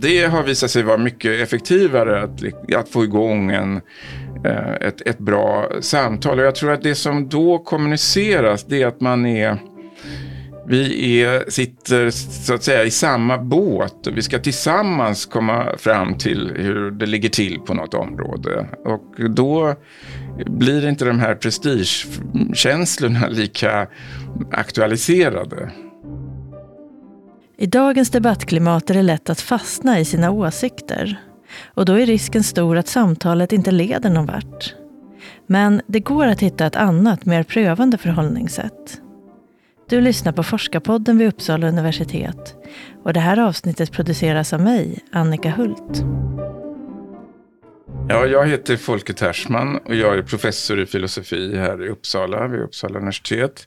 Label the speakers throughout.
Speaker 1: Det har visat sig vara mycket effektivare att, att få igång en, eh, ett, ett bra samtal. Och jag tror att det som då kommuniceras det är att man är vi är, sitter så att säga i samma båt och vi ska tillsammans komma fram till hur det ligger till på något område. Och då blir inte de här prestigekänslorna lika aktualiserade.
Speaker 2: I dagens debattklimat är det lätt att fastna i sina åsikter. Och då är risken stor att samtalet inte leder någon vart. Men det går att hitta ett annat, mer prövande förhållningssätt. Du lyssnar på Forskarpodden vid Uppsala universitet. Och det här avsnittet produceras av mig, Annika Hult.
Speaker 1: Ja, jag heter Folke Tersman och jag är professor i filosofi här i Uppsala, vid Uppsala universitet.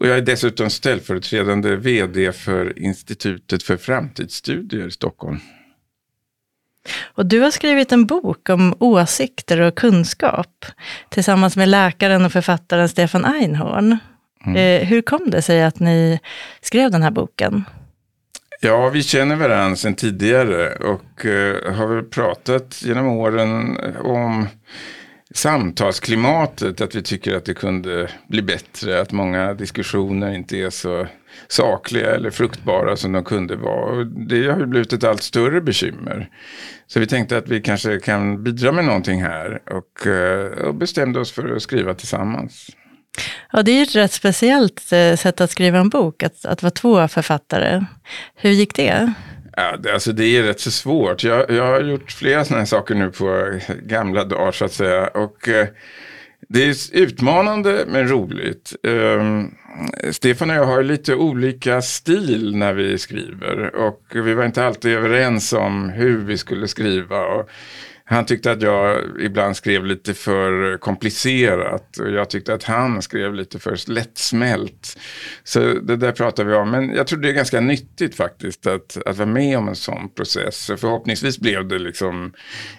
Speaker 1: Och jag är dessutom ställföreträdande vd för Institutet för framtidsstudier i Stockholm.
Speaker 2: Och du har skrivit en bok om åsikter och kunskap tillsammans med läkaren och författaren Stefan Einhorn. Mm. Eh, hur kom det sig att ni skrev den här boken?
Speaker 1: Ja, vi känner varandra sedan tidigare och eh, har väl pratat genom åren eh, om samtalsklimatet, att vi tycker att det kunde bli bättre, att många diskussioner inte är så sakliga eller fruktbara som de kunde vara. Och det har ju blivit ett allt större bekymmer. Så vi tänkte att vi kanske kan bidra med någonting här och, eh, och bestämde oss för att skriva tillsammans.
Speaker 2: Ja, det är ju ett rätt speciellt eh, sätt att skriva en bok, att, att vara två författare. Hur gick det?
Speaker 1: Ja, det, alltså det är rätt så svårt. Jag, jag har gjort flera sådana här saker nu på gamla dagar så att säga. Och eh, det är utmanande men roligt. Eh, Stefan och jag har lite olika stil när vi skriver. Och vi var inte alltid överens om hur vi skulle skriva. Och han tyckte att jag ibland skrev lite för komplicerat och jag tyckte att han skrev lite för lättsmält. Så det där pratar vi om. Men jag tror det är ganska nyttigt faktiskt att, att vara med om en sån process. Så förhoppningsvis blev det liksom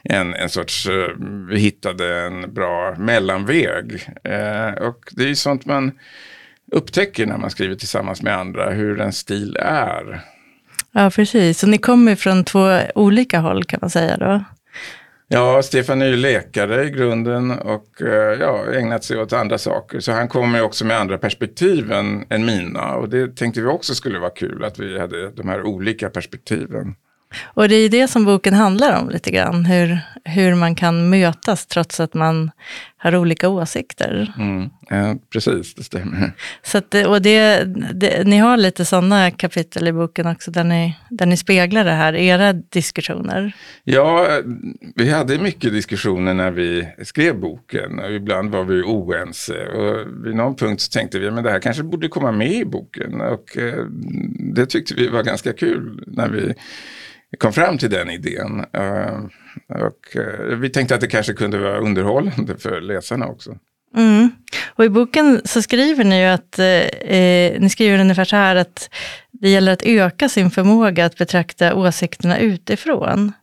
Speaker 1: en, en sorts, eh, vi hittade en bra mellanväg. Eh, och det är ju sånt man upptäcker när man skriver tillsammans med andra, hur en stil är.
Speaker 2: Ja, precis. Så ni kommer från två olika håll kan man säga då?
Speaker 1: Ja, Stefan är ju läkare i grunden och eh, ja, ägnat sig åt andra saker. Så han kommer också med andra perspektiv än, än mina. Och det tänkte vi också skulle vara kul, att vi hade de här olika perspektiven.
Speaker 2: Och det är det som boken handlar om lite grann, hur, hur man kan mötas trots att man har olika åsikter.
Speaker 1: Mm, ja, precis, det stämmer.
Speaker 2: Så att, och det, det, ni har lite sådana kapitel i boken också, där ni, där ni speglar det här, era diskussioner.
Speaker 1: Ja, vi hade mycket diskussioner när vi skrev boken. Och ibland var vi oense. Och vid någon punkt så tänkte vi att det här kanske borde komma med i boken. Och eh, det tyckte vi var ganska kul när vi kom fram till den idén. Uh, och, uh, vi tänkte att det kanske kunde vara underhållande för läsarna också.
Speaker 2: Mm. Och i boken så skriver ni ju att, eh, eh, ni skriver ungefär så här att det gäller att öka sin förmåga att betrakta åsikterna utifrån.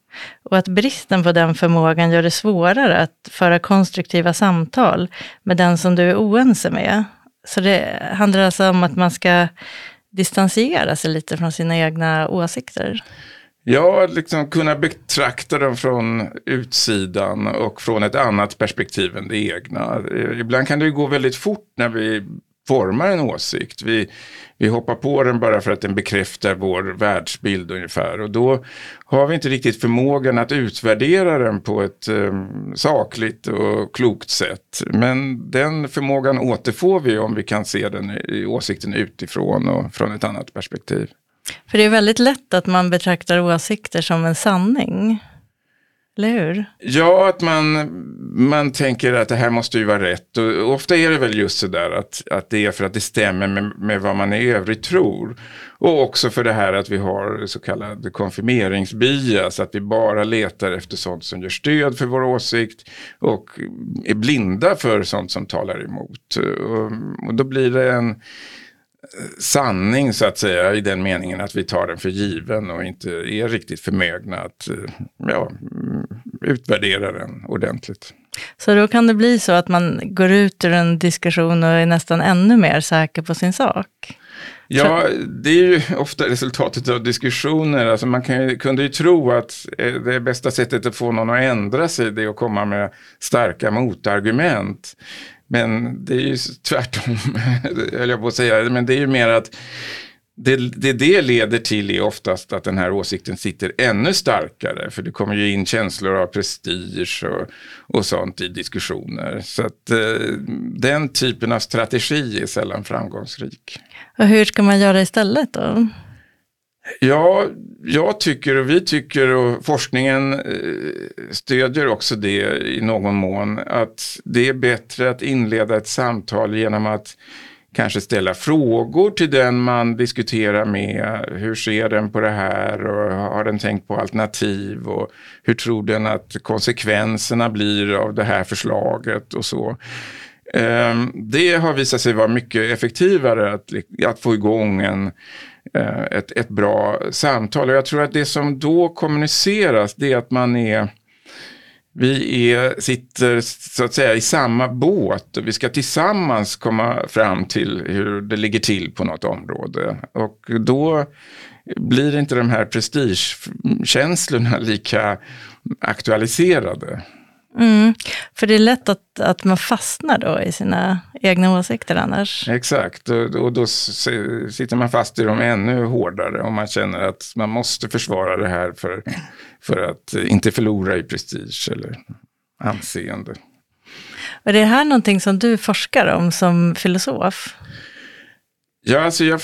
Speaker 2: Och att bristen på den förmågan gör det svårare att föra konstruktiva samtal med den som du är oense med. Så det handlar alltså om att man ska distansera sig lite från sina egna åsikter.
Speaker 1: Ja, liksom kunna betrakta dem från utsidan och från ett annat perspektiv än det egna. Eh, ibland kan det gå väldigt fort när vi formar en åsikt. Vi, vi hoppar på den bara för att den bekräftar vår världsbild ungefär. Och då har vi inte riktigt förmågan att utvärdera den på ett eh, sakligt och klokt sätt. Men den förmågan återfår vi om vi kan se den i åsikten utifrån och från ett annat perspektiv.
Speaker 2: För det är väldigt lätt att man betraktar åsikter som en sanning. Eller hur?
Speaker 1: Ja, att man, man tänker att det här måste ju vara rätt. Och ofta är det väl just så där att, att det är för att det stämmer med, med vad man i övrigt tror. Och också för det här att vi har så kallad konfirmeringsbias, att vi bara letar efter sånt som gör stöd för vår åsikt och är blinda för sånt som talar emot. Och, och då blir det en sanning så att säga i den meningen att vi tar den för given och inte är riktigt förmögna att eh, ja, utvärdera den ordentligt.
Speaker 2: Så då kan det bli så att man går ut ur en diskussion och är nästan ännu mer säker på sin sak?
Speaker 1: Ja, det är ju ofta resultatet av diskussioner. Alltså man kan, kunde ju tro att eh, det bästa sättet att få någon att ändra sig det är att komma med starka motargument. Men det är ju tvärtom, höll jag på att säga. Men det är ju mer att det, det det leder till är oftast att den här åsikten sitter ännu starkare. För det kommer ju in känslor av prestige och, och sånt i diskussioner. Så att eh, den typen av strategi är sällan framgångsrik.
Speaker 2: Och hur ska man göra istället då?
Speaker 1: Ja, jag tycker och vi tycker och forskningen eh, stödjer också det i någon mån. Att det är bättre att inleda ett samtal genom att kanske ställa frågor till den man diskuterar med. Hur ser den på det här och har den tänkt på alternativ och hur tror den att konsekvenserna blir av det här förslaget och så. Ehm, det har visat sig vara mycket effektivare att, att få igång en, eh, ett, ett bra samtal. Och jag tror att det som då kommuniceras det är att man är vi är, sitter så att säga i samma båt och vi ska tillsammans komma fram till hur det ligger till på något område. Och då blir inte de här prestigekänslorna lika aktualiserade.
Speaker 2: Mm, för det är lätt att, att man fastnar då i sina egna åsikter annars.
Speaker 1: Exakt, och, och då sitter man fast i dem ännu hårdare om man känner att man måste försvara det här för, för att inte förlora i prestige eller anseende.
Speaker 2: Är det här någonting som du forskar om som filosof?
Speaker 1: Ja, alltså jag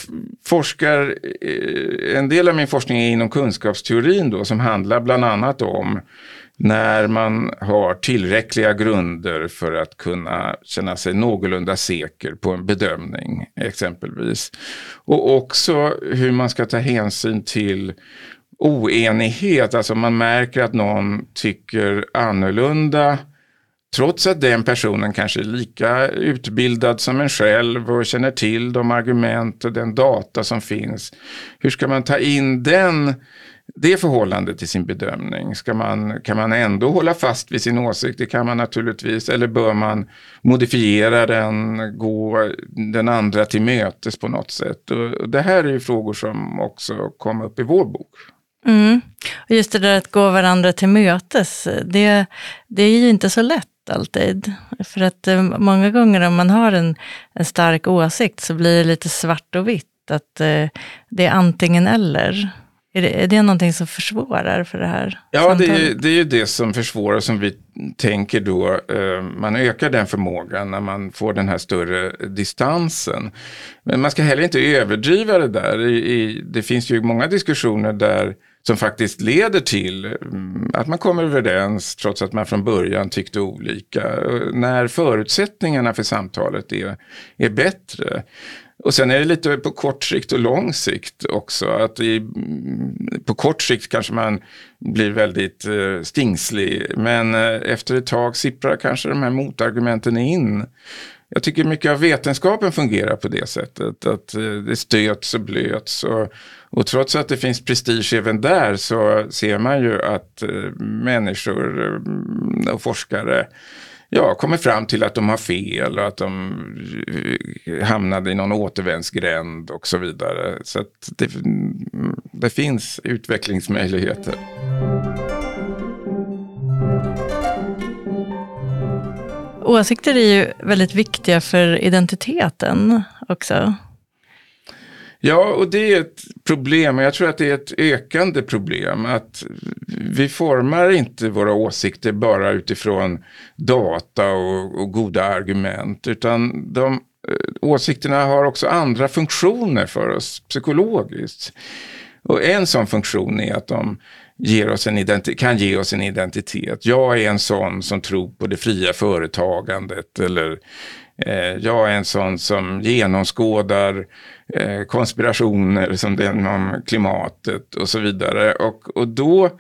Speaker 1: forskar, eh, en del av min forskning är inom kunskapsteorin då, som handlar bland annat om när man har tillräckliga grunder för att kunna känna sig någorlunda säker på en bedömning exempelvis. Och också hur man ska ta hänsyn till oenighet, alltså man märker att någon tycker annorlunda Trots att den personen kanske är lika utbildad som en själv och känner till de argument och den data som finns. Hur ska man ta in den det förhållandet till sin bedömning? Ska man, kan man ändå hålla fast vid sin åsikt? Det kan man naturligtvis. Eller bör man modifiera den, gå den andra till mötes på något sätt? Och det här är ju frågor som också kom upp i vår bok.
Speaker 2: Mm. Och just det där att gå varandra till mötes, det, det är ju inte så lätt alltid. För att eh, många gånger om man har en, en stark åsikt så blir det lite svart och vitt. Att eh, det är antingen eller. Är det, är det någonting som försvårar för det här?
Speaker 1: Ja, det är, det är ju det som försvårar som vi tänker då. Eh, man ökar den förmågan när man får den här större distansen. Men man ska heller inte överdriva det där. I, i, det finns ju många diskussioner där som faktiskt leder till mm, att man kommer överens trots att man från början tyckte olika. När förutsättningarna för samtalet är, är bättre. Och sen är det lite på kort sikt och lång sikt också. Att i, på kort sikt kanske man blir väldigt eh, stingslig. Men eh, efter ett tag sipprar kanske de här motargumenten in. Jag tycker mycket av vetenskapen fungerar på det sättet. Att eh, det stöts och blöts. Och, och trots att det finns prestige även där så ser man ju att eh, människor eh, och forskare ja, kommer fram till att de har fel och att de eh, hamnade i någon återvändsgränd och så vidare. Så det, mm, det finns utvecklingsmöjligheter.
Speaker 2: Åsikter är ju väldigt viktiga för identiteten också.
Speaker 1: Ja, och det är ett problem. Jag tror att det är ett ökande problem. Att vi formar inte våra åsikter bara utifrån data och, och goda argument. Utan de eh, åsikterna har också andra funktioner för oss psykologiskt. Och en sån funktion är att de ger oss en kan ge oss en identitet. Jag är en sån som tror på det fria företagandet eller Eh, jag är en sån som genomskådar eh, Eh, konspirationer som den om klimatet och så vidare. Och, och då,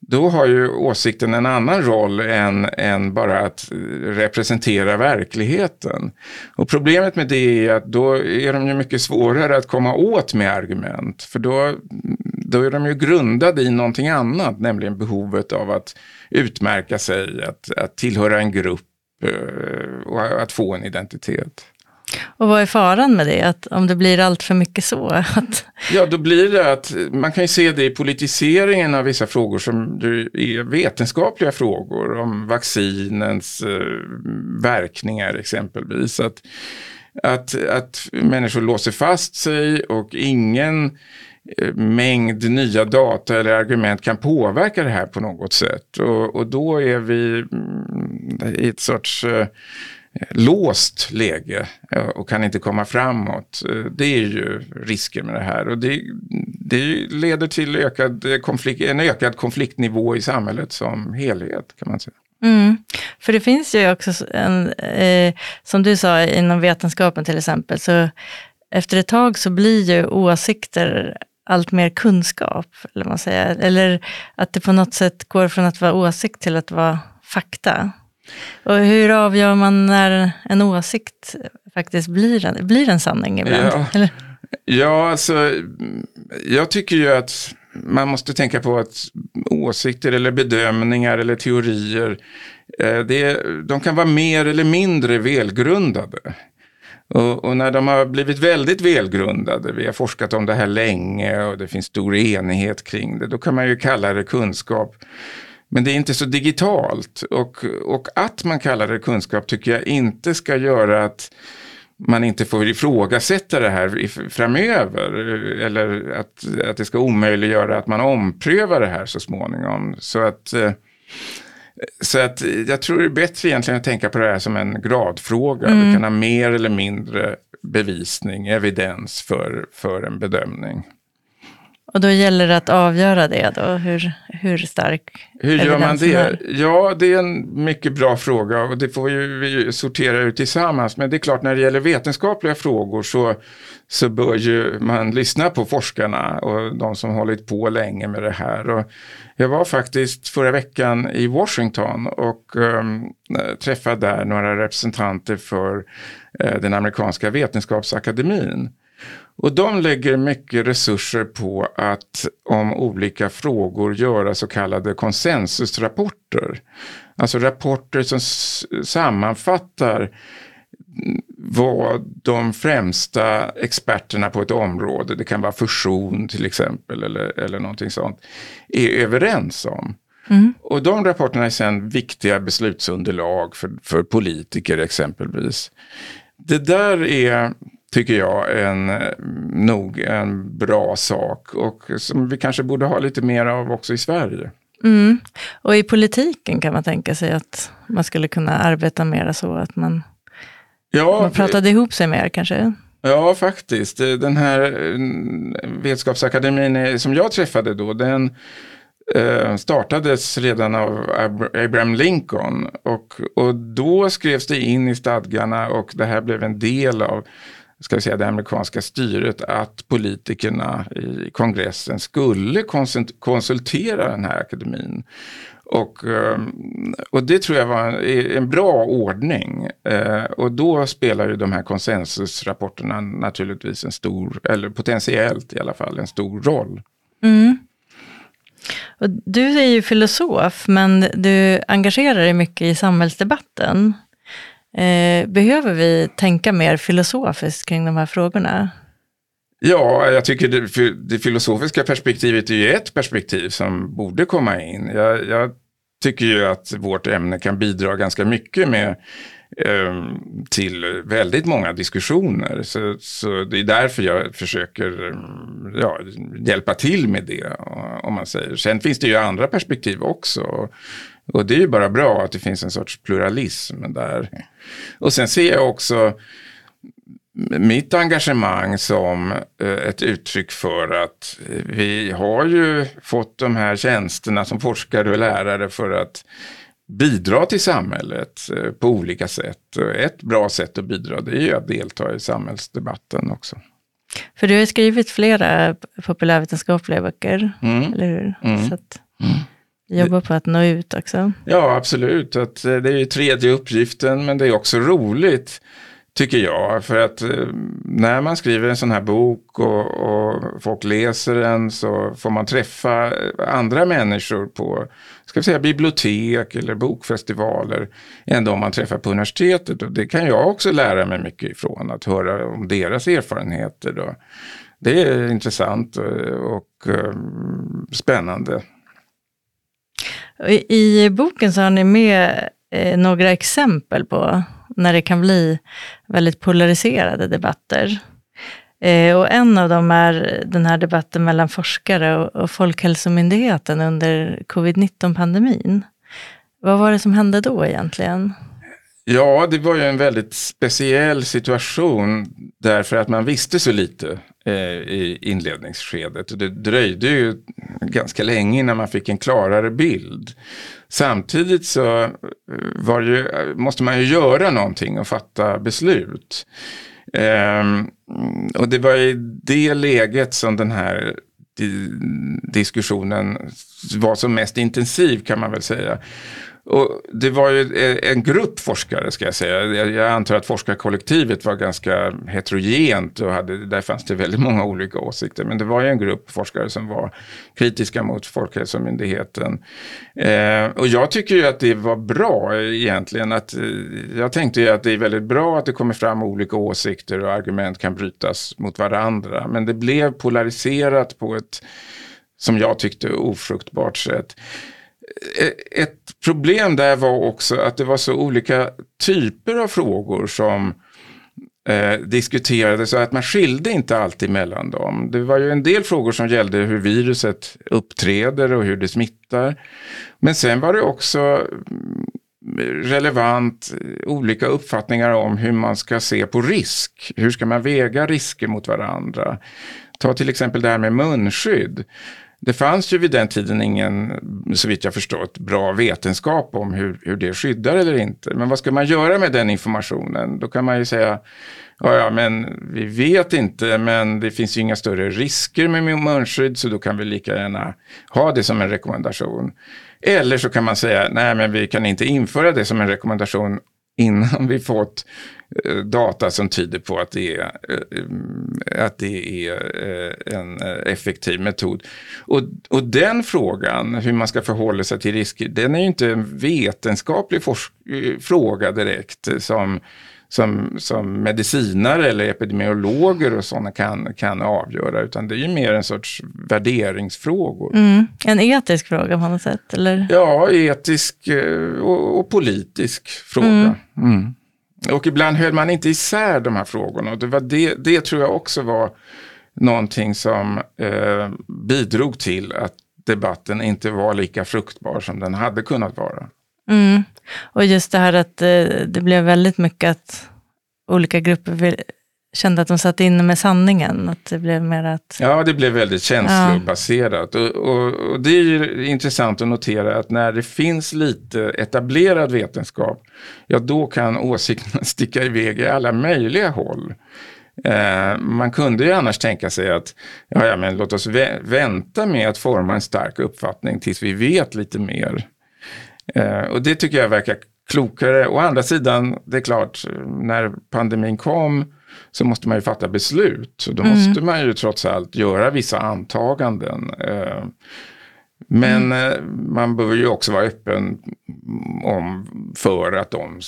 Speaker 1: då har ju åsikten en annan roll än, än bara att representera verkligheten. Och problemet med det är att då är de ju mycket svårare att komma åt med argument. För då, då är de ju grundade i någonting annat, nämligen behovet av att utmärka sig, att, att tillhöra en grupp eh, och att få en identitet.
Speaker 2: Och vad är faran med det? Att om det blir allt för mycket så? Att...
Speaker 1: Ja, då blir det att man kan ju se det i politiseringen av vissa frågor som är vetenskapliga frågor om vaccinens eh, verkningar exempelvis. Att, att, att människor låser fast sig och ingen eh, mängd nya data eller argument kan påverka det här på något sätt. Och, och då är vi mm, i ett sorts eh, låst läge och kan inte komma framåt. Eh, det är ju risker med det här och det, det leder till ökad konflikt, en ökad konfliktnivå i samhället som helhet kan man säga.
Speaker 2: Mm. För det finns ju också en, eh, som du sa inom vetenskapen till exempel, så efter ett tag så blir ju åsikter allt mer kunskap, eller, man säger. eller att det på något sätt går från att vara åsikt till att vara fakta. Och hur avgör man när en åsikt faktiskt blir en, blir en sanning ibland?
Speaker 1: Ja,
Speaker 2: eller?
Speaker 1: ja alltså, jag tycker ju att man måste tänka på att åsikter eller bedömningar eller teorier, eh, det, de kan vara mer eller mindre välgrundade. Och, och, när de har blivit väldigt välgrundade, vi har forskat om det här länge och det finns stor enighet kring det, då kan man ju kalla det kunskap. Men det är inte så digitalt och, och att man kallar det kunskap tycker jag inte ska göra att man inte får ifrågasätta det här framöver. Eller att, att det ska omöjliggöra att man omprövar det här så småningom. Så att, eh, så att jag tror det är bättre egentligen att tänka på det här som en gradfråga. Mm. Vi kan ha mer eller mindre bevisning, evidens för, för en bedömning.
Speaker 2: Och då gäller det att avgöra det då, hur, hur stark
Speaker 1: Hur gör man det? Är? Ja, det är en mycket bra fråga och det får ju vi sortera ut tillsammans. Men det är klart, när det gäller vetenskapliga frågor så, så bör ju man lyssna på forskarna och de som hållit på länge med det här. Och jag var faktiskt förra veckan i Washington och um, träffade där några representanter för uh, den amerikanska vetenskapsakademin. Och de lägger mycket resurser på att om olika frågor göra så kallade konsensusrapporter. Alltså rapporter som sammanfattar vad de främsta experterna på ett område, det kan vara fusion till exempel eller, eller någonting sånt, är överens om. Mm. Och de rapporterna är sedan viktiga beslutsunderlag för, för politiker exempelvis. Det där är tycker jag, en, nog en bra sak och som vi kanske borde ha lite mer av också i Sverige.
Speaker 2: Mm. Och i politiken kan man tänka sig att man skulle kunna arbeta mer så att man, ja, man pratade ihop sig mer kanske?
Speaker 1: Ja, faktiskt. Den här Vetenskapsakademin som jag träffade då, den eh, startades redan av Abraham Lincoln. Och, och då skrevs det in i stadgarna och det här blev en del av ska säga, det amerikanska styret att politikerna i kongressen skulle konsultera den här akademin. Och, ehm, och det tror jag var en bra ordning. Eh, och då spelar ju de här konsensusrapporterna naturligtvis en stor, eller potentiellt i alla fall, en stor roll. Mm.
Speaker 2: Och du är ju filosof, men du engagerar dig mycket i samhällsdebatten. Eh, behöver vi tänka mer filosofiskt kring de här frågorna?
Speaker 1: Ja, jag tycker det, det filosofiska perspektivet är ju ett perspektiv som borde komma in. Jag, jag tycker ju att vårt ämne kan bidra ganska mycket med ehm, till väldigt många diskussioner. Så, så, det är därför jag försöker ehm, ja, hjälpa till med det. Om man säger. Sen finns det ju andra perspektiv också. Och det är ju bara bra att det finns en sorts pluralism där. Och sen ser jag också mitt engagemang som eh, ett uttryck för att vi har ju fått de här tjänsterna som forskare och lärare för att bidra till samhället eh, på olika sätt. Ett bra sätt att bidra det är ju att delta i samhällsdebatten också.
Speaker 2: För du har skrivit flera populärvetenskapliga böcker, mm. eller hur? Mm. Så att... mm. Jobba på att nå ut också.
Speaker 1: Ja, absolut. Att eh, det är ju tredje uppgiften, men det är också roligt Tycker jag, för att eh, när man skriver en sån här bok och, och, folk läser den så får man träffa eh, andra människor på ska vi säga, bibliotek eller bokfestivaler än de man träffar på universitetet. Och det kan jag också lära mig mycket ifrån, att höra om deras erfarenheter. Då. Det är intressant och, och spännande.
Speaker 2: I boken så har ni med eh, några exempel på när det kan bli väldigt polariserade debatter. Eh, och en av dem är den här debatten mellan forskare och Folkhälsomyndigheten under covid-19-pandemin. Vad var det som hände då egentligen?
Speaker 1: Ja, det var ju en väldigt speciell situation därför att man visste så lite eh, i inledningsskedet. Och det dröjde ju ganska länge innan man fick en klarare bild. Samtidigt så eh, ju, eh, måste man ju göra någonting och fatta beslut. Eh, och det var i det läget som den här diskussionen var som mest intensiv kan man väl säga. Och det var ju eh, en grupp forskare ska jag säga. Jag antar att forskarkollektivet var ganska heterogent och hade, där fanns det väldigt många olika åsikter. Men det var ju en grupp forskare som var kritiska mot Folkhälsomyndigheten. Eh, och jag tycker ju att det var bra egentligen. Att, eh, jag tänkte ju att det är väldigt bra att det kommer fram olika åsikter och argument kan brytas mot varandra. Men det blev polariserat på ett, som jag tyckte, ofruktbart sätt. Eh, ett problem där var också att det var så olika typer av frågor som eh, diskuterades och att man skilde inte alltid mellan dem. Det var ju en del frågor som gällde hur viruset uppträder och hur det smittar. Men sen var det också mm, relevant olika uppfattningar om hur man ska se på risk. Hur ska man väga risker mot varandra? Ta till exempel det här med munskydd. Det fanns ju vid den tiden ingen, så vitt jag förstått, bra vetenskap om hur, hur det skyddar eller inte. Men vad ska man göra med den informationen? Då kan man ju säga, ja, ja men vi vet inte, men det finns ju inga större risker med munskydd, så då kan vi lika gärna ha det som en rekommendation. Eller så kan man säga, nej men vi kan inte införa det som en rekommendation innan vi fått data som tyder på att det är, eh, att det är eh, en effektiv metod. Och, och den frågan, hur man ska förhålla sig till risker, den är ju inte en vetenskaplig fråga direkt som som, som medicinare eller epidemiologer och sådana kan, kan avgöra, utan det är ju mer en sorts värderingsfrågor.
Speaker 2: Mm. En etisk fråga på något sätt? Eller?
Speaker 1: Ja, etisk eh, och, och politisk fråga. Mm. Mm. Och ibland höll man inte isär de här frågorna. Och det, var det, det tror jag också var någonting som eh, bidrog till att debatten inte var lika fruktbar som den hade kunnat vara.
Speaker 2: Mm. Och just det här att eh, det blev väldigt mycket att olika grupper kände att de satt inne med sanningen. Att det blev mer att...
Speaker 1: Ja, det blev väldigt känslobaserat. Ja. Och, och, och, det är intressant att notera att när det finns lite etablerad vetenskap, ja då kan åsikterna sticka iväg i alla möjliga håll. Eh, man kunde ju annars tänka sig att ja, ja, men låt oss vä vänta med att forma en stark uppfattning tills vi vet lite mer. Eh, och det tycker jag verkar klokare. Å andra sidan, det är klart, när pandemin kom så måste man ju fatta beslut. Då mm. måste man ju trots allt göra vissa antaganden. Eh, men mm. Eh, man behöver ju också vara öppen om, för att de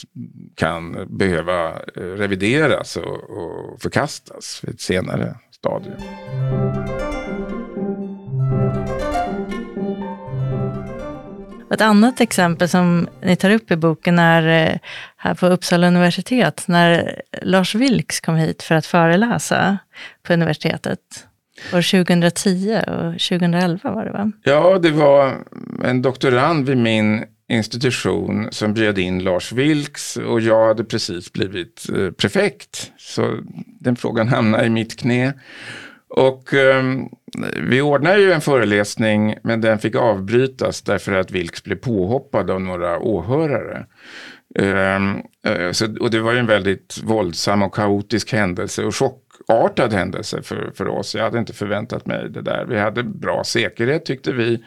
Speaker 1: kan behöva revideras och, och förkastas vid ett senare stadium.
Speaker 2: Ett annat exempel som ni tar upp i boken är eh, här på Uppsala universitet, när Lars Vilks kom hit för att föreläsa på universitetet. År 2010 och 2011 var det va?
Speaker 1: Ja, det var en doktorand vid min institution som bjöd in Lars Vilks och jag hade precis blivit eh, prefekt. Så den frågan hamnade i mitt knä. Och um, vi ordnade ju en föreläsning men den fick avbrytas därför att Vilks blev påhoppad av några åhörare. Um, så, och det var ju en väldigt våldsam och kaotisk händelse och chockartad händelse för, för oss. Jag hade inte förväntat mig det där. Vi hade bra säkerhet tyckte vi.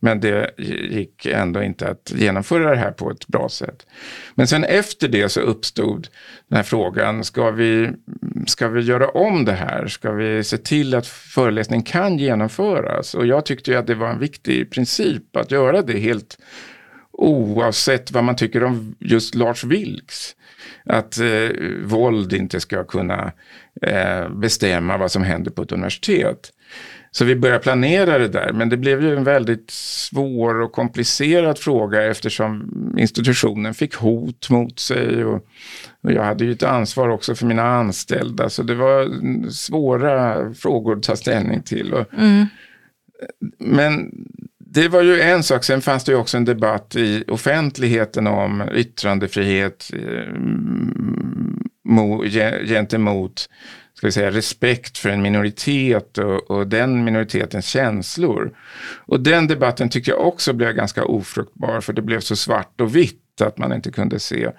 Speaker 1: Men det gick ändå inte att genomföra det här på ett bra sätt. Men sen efter det så uppstod den här frågan, ska vi, ska vi göra om det här? Ska vi se till att föreläsningen kan genomföras? Och jag tyckte ju att det var en viktig princip att göra det helt oavsett vad man tycker om just Lars Vilks. Att eh, våld inte ska kunna eh, bestämma vad som händer på ett universitet. Så vi började planera det där, men det blev ju en väldigt svår och komplicerad fråga eftersom institutionen fick hot mot sig och, och jag hade ju ett ansvar också för mina anställda, så det var svåra frågor att ta ställning till. Och, mm. Men det var ju en sak, sen fanns det ju också en debatt i offentligheten om yttrandefrihet eh, gentemot ska vi säga, respekt för en minoritet och, och, den minoritetens känslor. Och den debatten tycker jag också blev ganska ofruktbar för det blev så svart och vitt att man inte kunde se.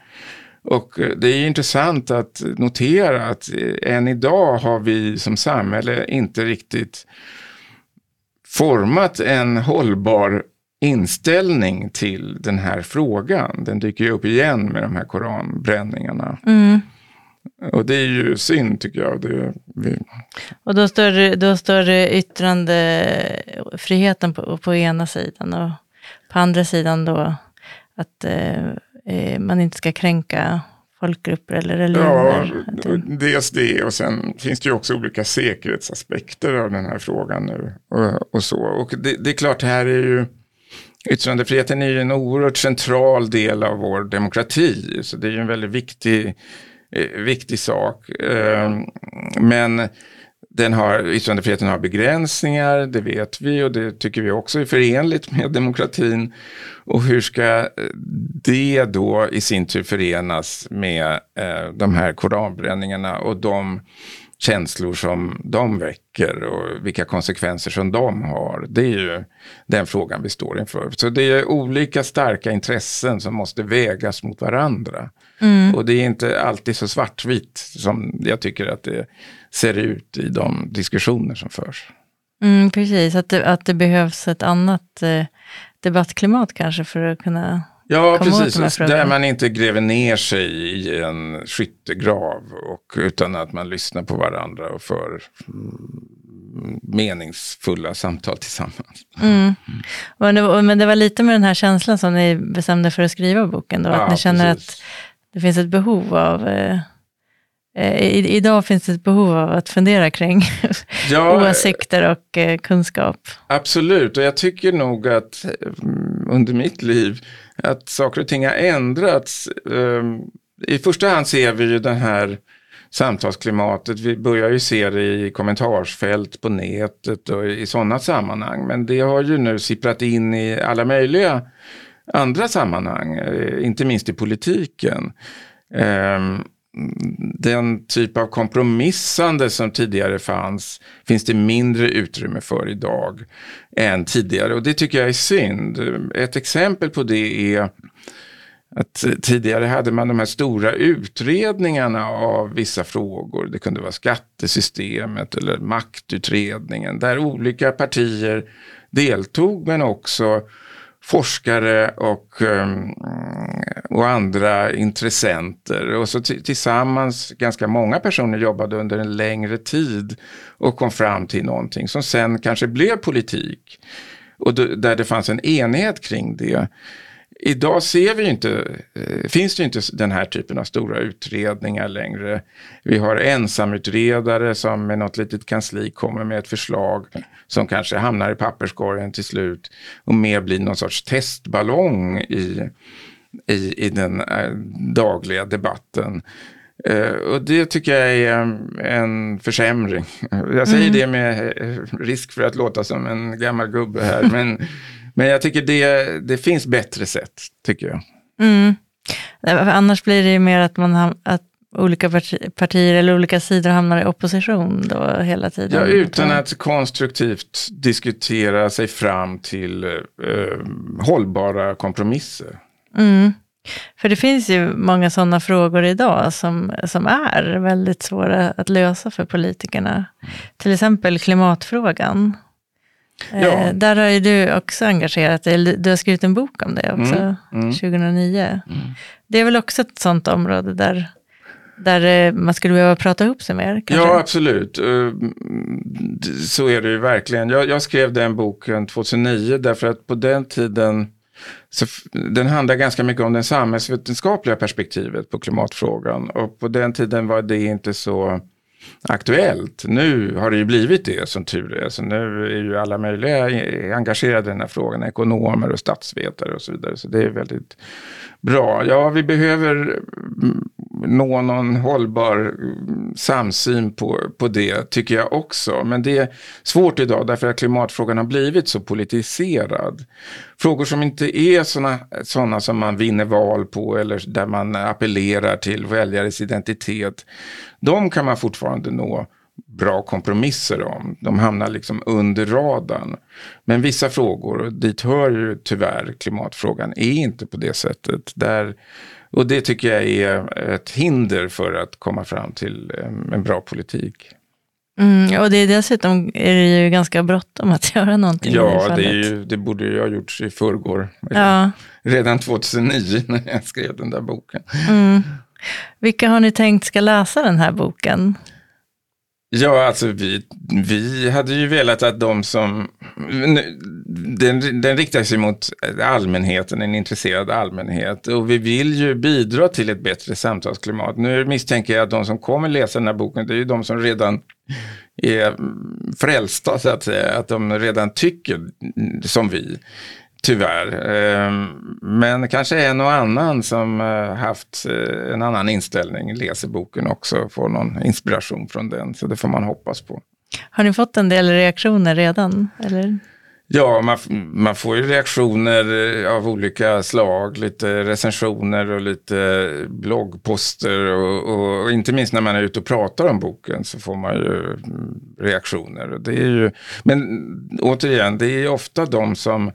Speaker 1: Och eh, det är intressant att notera att eh, än idag har vi som samhälle inte riktigt format en hållbar inställning till den här frågan. Den dyker ju upp igen med de här koranbränningarna. Mm. Och det är ju synd tycker jag. Det, vi...
Speaker 2: Och då står, då står yttrandefriheten på, på ena sidan och på andra sidan då att eh, eh man inte ska kränka folkgrupper eller religioner?
Speaker 1: Ja, dels det och sen finns det ju också olika säkerhetsaspekter av den här frågan nu. Och, och så. Och det, det, är klart, här är ju yttrandefriheten är ju en oerhört central del av vår demokrati. Så det är ju en väldigt viktig, Eh, viktig sak. Ehm, men den har, yttrandefriheten har begränsningar, det vet vi och det tycker vi också är förenligt med demokratin. Och hur ska eh, det då i sin tur förenas med eh, de här koranbränningarna och de känslor som de väcker och vilka konsekvenser som de har. Det är ju den frågan vi står inför. Så det är olika starka intressen som måste vägas mot varandra. Mm. Och det är inte alltid så svartvitt som jag tycker att det ser ut i de diskussioner som förs.
Speaker 2: Mm, precis, att det, att det behövs ett annat eh, debattklimat kanske för att kunna
Speaker 1: Ja, precis. Där man inte gräver ner sig i en skyttegrav och, utan att man lyssnar på varandra och för mm, meningsfulla samtal tillsammans.
Speaker 2: Mm. Men, det var, men, det var, lite med den här känslan som ni bestämde för att skriva boken då, ja, att ni känner precis. att det finns ett behov av eh, Eh, I, idag finns det ett behov av att fundera kring ja, åsikter och eh, kunskap.
Speaker 1: Absolut, och jag tycker nog att mm, under mitt liv att saker och ting har ändrats. Ehm, I första hand ser vi ju den här samtalsklimatet. Vi börjar ju se det i kommentarsfält på nätet och i sådana sammanhang. Men det har ju nu sipprat in i alla möjliga andra sammanhang, eh, inte minst i politiken. Ehm, den typ av kompromissande som tidigare fanns finns det mindre utrymme för idag än tidigare och det tycker jag är synd. Ett exempel på det är att tidigare hade man de här stora utredningarna av vissa frågor. Det kunde vara skattesystemet eller maktutredningen där olika partier deltog men också forskare och, ehm, och andra intressenter. Och så tillsammans, ganska många personer jobbade under en längre tid och kom fram till någonting som sen kanske blev politik. Och där det fanns en enhet kring det. Idag ser vi inte, eh, finns det inte den här typen av stora utredningar längre. Vi har ensamutredare som med något litet kansli kommer med ett förslag som kanske hamnar i papperskorgen till slut och mer blir någon sorts testballong i, i, i den äh, dagliga debatten. Uh, och det tycker jag är en försämring. Jag säger mm. det med risk för att låta som en gammal gubbe här. Men Men jag tycker det, det finns bättre sätt, tycker jag. Mm.
Speaker 2: Annars blir det ju mer att, man, att olika partier eller olika sidor hamnar i opposition då hela tiden.
Speaker 1: Ja, utan att konstruktivt diskutera sig fram till eh, hållbara kompromisser.
Speaker 2: Mm. För det finns ju många sådana frågor idag som, som är väldigt svåra att lösa för politikerna. Till exempel klimatfrågan. Ja. Eh, där har ju du också engagerat dig, du har skrivit en bok om det också, mm, mm. 2009. Mm. Det är väl också ett sånt område där, där eh, man skulle behöva prata ihop sig mer?
Speaker 1: Kanske? Ja, absolut. Eh, så är det ju verkligen. Jag, jag, skrev den boken 2009 därför att på den tiden så den handlar ganska mycket om det samhällsvetenskapliga perspektivet på klimatfrågan. Och på den tiden var det inte så aktuellt. Nu har det ju blivit det som tur är. Så nu är ju alla möjliga engagerade i den här frågan. Ekonomer och statsvetare och så vidare. Så det är väldigt bra. Ja, vi behöver mm, nå någon hållbar mm, samsyn på, på det, tycker jag också. Men det är svårt idag därför att klimatfrågan har blivit så politiserad. Frågor som inte är sådana såna som man vinner val på eller där man appellerar till väljares identitet. De kan man fortfarande nå bra kompromisser om. De hamnar liksom under radarn. Men vissa frågor, och dit hör ju tyvärr klimatfrågan, är inte på det sättet. Där, och det tycker jag är ett hinder för att komma fram till eh, en bra politik.
Speaker 2: Mm, och det är dessutom är det ju ganska bråttom att göra någonting
Speaker 1: Ja, det, är ju, det borde jag ha gjort i förrgår. Ja. Redan 2009 när jag skrev den där boken. Mm.
Speaker 2: Vilka har ni tänkt ska läsa den här boken?
Speaker 1: Ja, alltså vi, vi hade ju velat att de som... Den, den riktar sig mot allmänheten, en intresserad allmänhet. Och vi vill ju bidra till ett bättre samtalsklimat. Nu misstänker jag att de som kommer läsa den här boken, det är ju de som redan är frälsta, så att säga. Att de redan tycker som vi. Tyvärr. Ehm, men kanske en och annan som eh, haft eh, en annan inställning läser boken också, får någon inspiration från den. Så det får man hoppas på.
Speaker 2: Har ni fått en del reaktioner redan? Eller?
Speaker 1: Ja, man, man får ju reaktioner eh, av olika slag, lite recensioner och lite bloggposter och, och, och, inte minst när man är ute och pratar om boken så får man ju mm, reaktioner. Det är ju, men återigen, det är ofta de som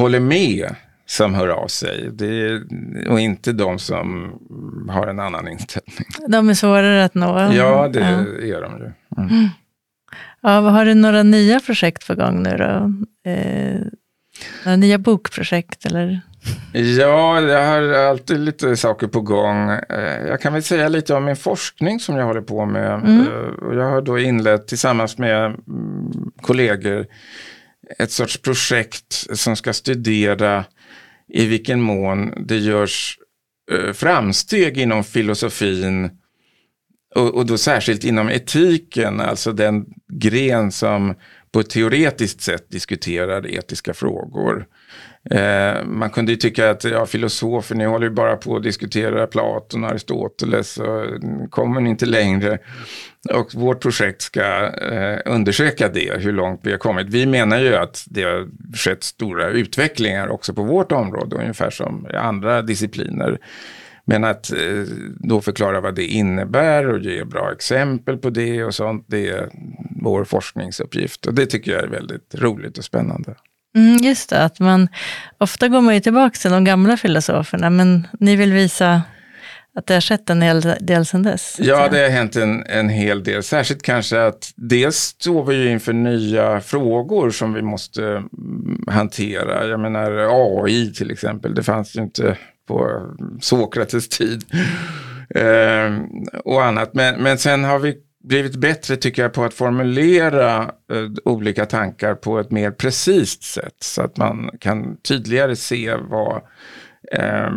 Speaker 1: håller med som hör av sig. Är, och inte de som har en annan inställning.
Speaker 2: De är svårare att nå.
Speaker 1: Ja, det ja. är de ju. Mm.
Speaker 2: Ja, har du några nya projekt på gång nu då? Eh, några nya bokprojekt eller?
Speaker 1: Ja, jag har alltid lite saker på gång. Eh, jag kan väl säga lite om min forskning som jag håller på med. Mm. Eh, jag har då inlett tillsammans med mm, kollegor ett sorts projekt som ska studera i vilken mån det görs eh, framsteg inom filosofin och, och, då särskilt inom etiken, alltså den gren som på ett teoretiskt sätt diskuterar etiska frågor. Eh, man kunde ju tycka att ja, filosofer, ni håller ju bara på att diskutera Platon och Aristoteles och kommer ni inte längre. Och vårt projekt ska eh, undersöka det, hur långt vi har kommit. Vi menar ju att det har skett stora utvecklingar också på vårt område, ungefär som i andra discipliner. Men att eh, då förklara vad det innebär och ge bra exempel på det och sånt, det är vår forskningsuppgift. Och det tycker jag är väldigt roligt och spännande.
Speaker 2: Mm, just det, att man, ofta går man ju tillbaka till de gamla filosoferna, men ni vill visa att det har skett en hel del sedan dess?
Speaker 1: Ja, det har hänt en, en hel del. Särskilt kanske att dels står vi ju inför nya frågor som vi måste mm, hantera. Jag menar AI till exempel, det fanns ju inte på Sokrates tid. Eh, och annat. Men, men sen har vi blivit bättre tycker jag på att formulera eh, olika tankar på ett mer precist sätt. Så att man kan tydligare se vad eh,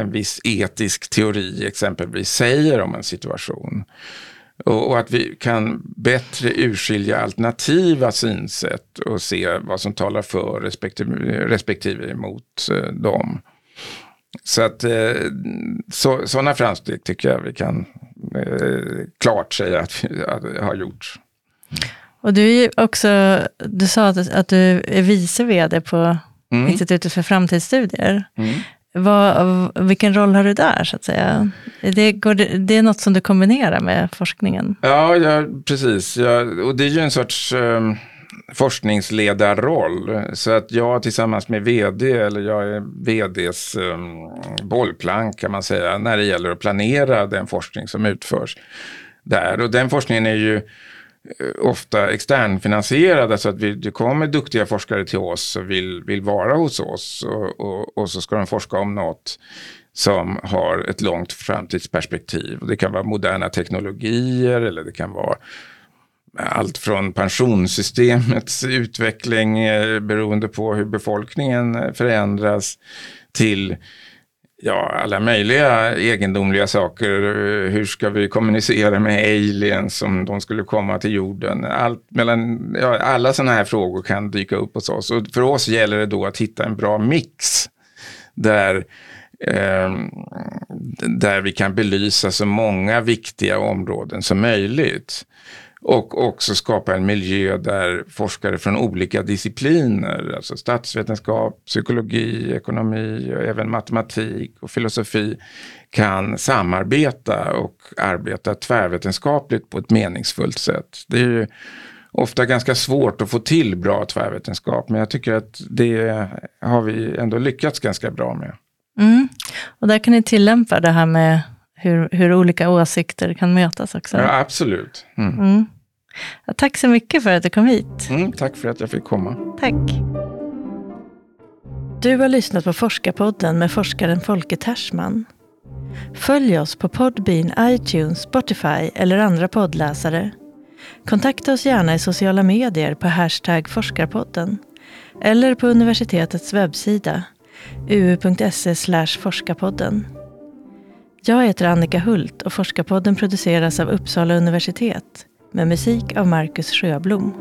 Speaker 1: en viss etisk teori exempelvis säger om en situation. Och, och, att vi kan bättre urskilja alternativa synsätt och se vad som talar för respektive, respektive emot eh, dem. Så att eh, så, sådana framsteg tycker jag vi kan eh, klart säga att vi har gjort.
Speaker 2: Och du är också, du sa att, att du är vice vd på mm. Institutet för framtidsstudier. Mm. Vad, vilken roll har du där, så att säga? Det, går det är något som du kombinerar med forskningen?
Speaker 1: Ja, ja precis. Ja, och det är ju en sorts... Um forskningsledarroll. Så att jag tillsammans med vd, eller jag är vds um, bollplank kan man säga, när det gäller att planera den forskning som utförs där. Och den forskningen är ju eh, ofta externfinansierad. Alltså att vi, det kommer duktiga forskare till oss och vill, vill vara hos oss och, och, och så ska de forska om något som har ett långt framtidsperspektiv. Det kan vara moderna teknologier eller det kan vara allt från pensionssystemets utveckling eh, beroende på hur befolkningen förändras till ja, alla möjliga egendomliga saker. Hur ska vi kommunicera med aliens om de skulle komma till jorden? Allt mellan, ja, alla sådana här frågor kan dyka upp hos oss. Och för oss gäller det då att hitta en bra mix där eh, där vi kan belysa så många viktiga områden som möjligt. Och också skapa en miljö där forskare från olika discipliner, alltså statsvetenskap, psykologi, ekonomi och även matematik och filosofi kan samarbeta och arbeta tvärvetenskapligt på ett meningsfullt sätt. Det är ju ofta ganska svårt att få till bra tvärvetenskap, men jag tycker att det har vi ändå lyckats ganska bra med.
Speaker 2: Mm. Och där kan ni tillämpa det här med hur, hur olika åsikter kan mötas också.
Speaker 1: Ja, absolut.
Speaker 2: Mm. Mm. Ja, tack så mycket för att du kom hit.
Speaker 1: Mm, tack för att jag fick komma.
Speaker 2: Tack. Du har lyssnat på Forskarpodden med forskaren Folke Tersman. Följ oss på Podbean, iTunes, Spotify eller andra poddläsare. Kontakta oss gärna i sociala medier på hashtag forskarpodden eller på universitetets webbsida uu.se forskarpodden. Jag heter Annika Hult och Forskarpodden produceras av Uppsala universitet med musik av Marcus Sjöblom.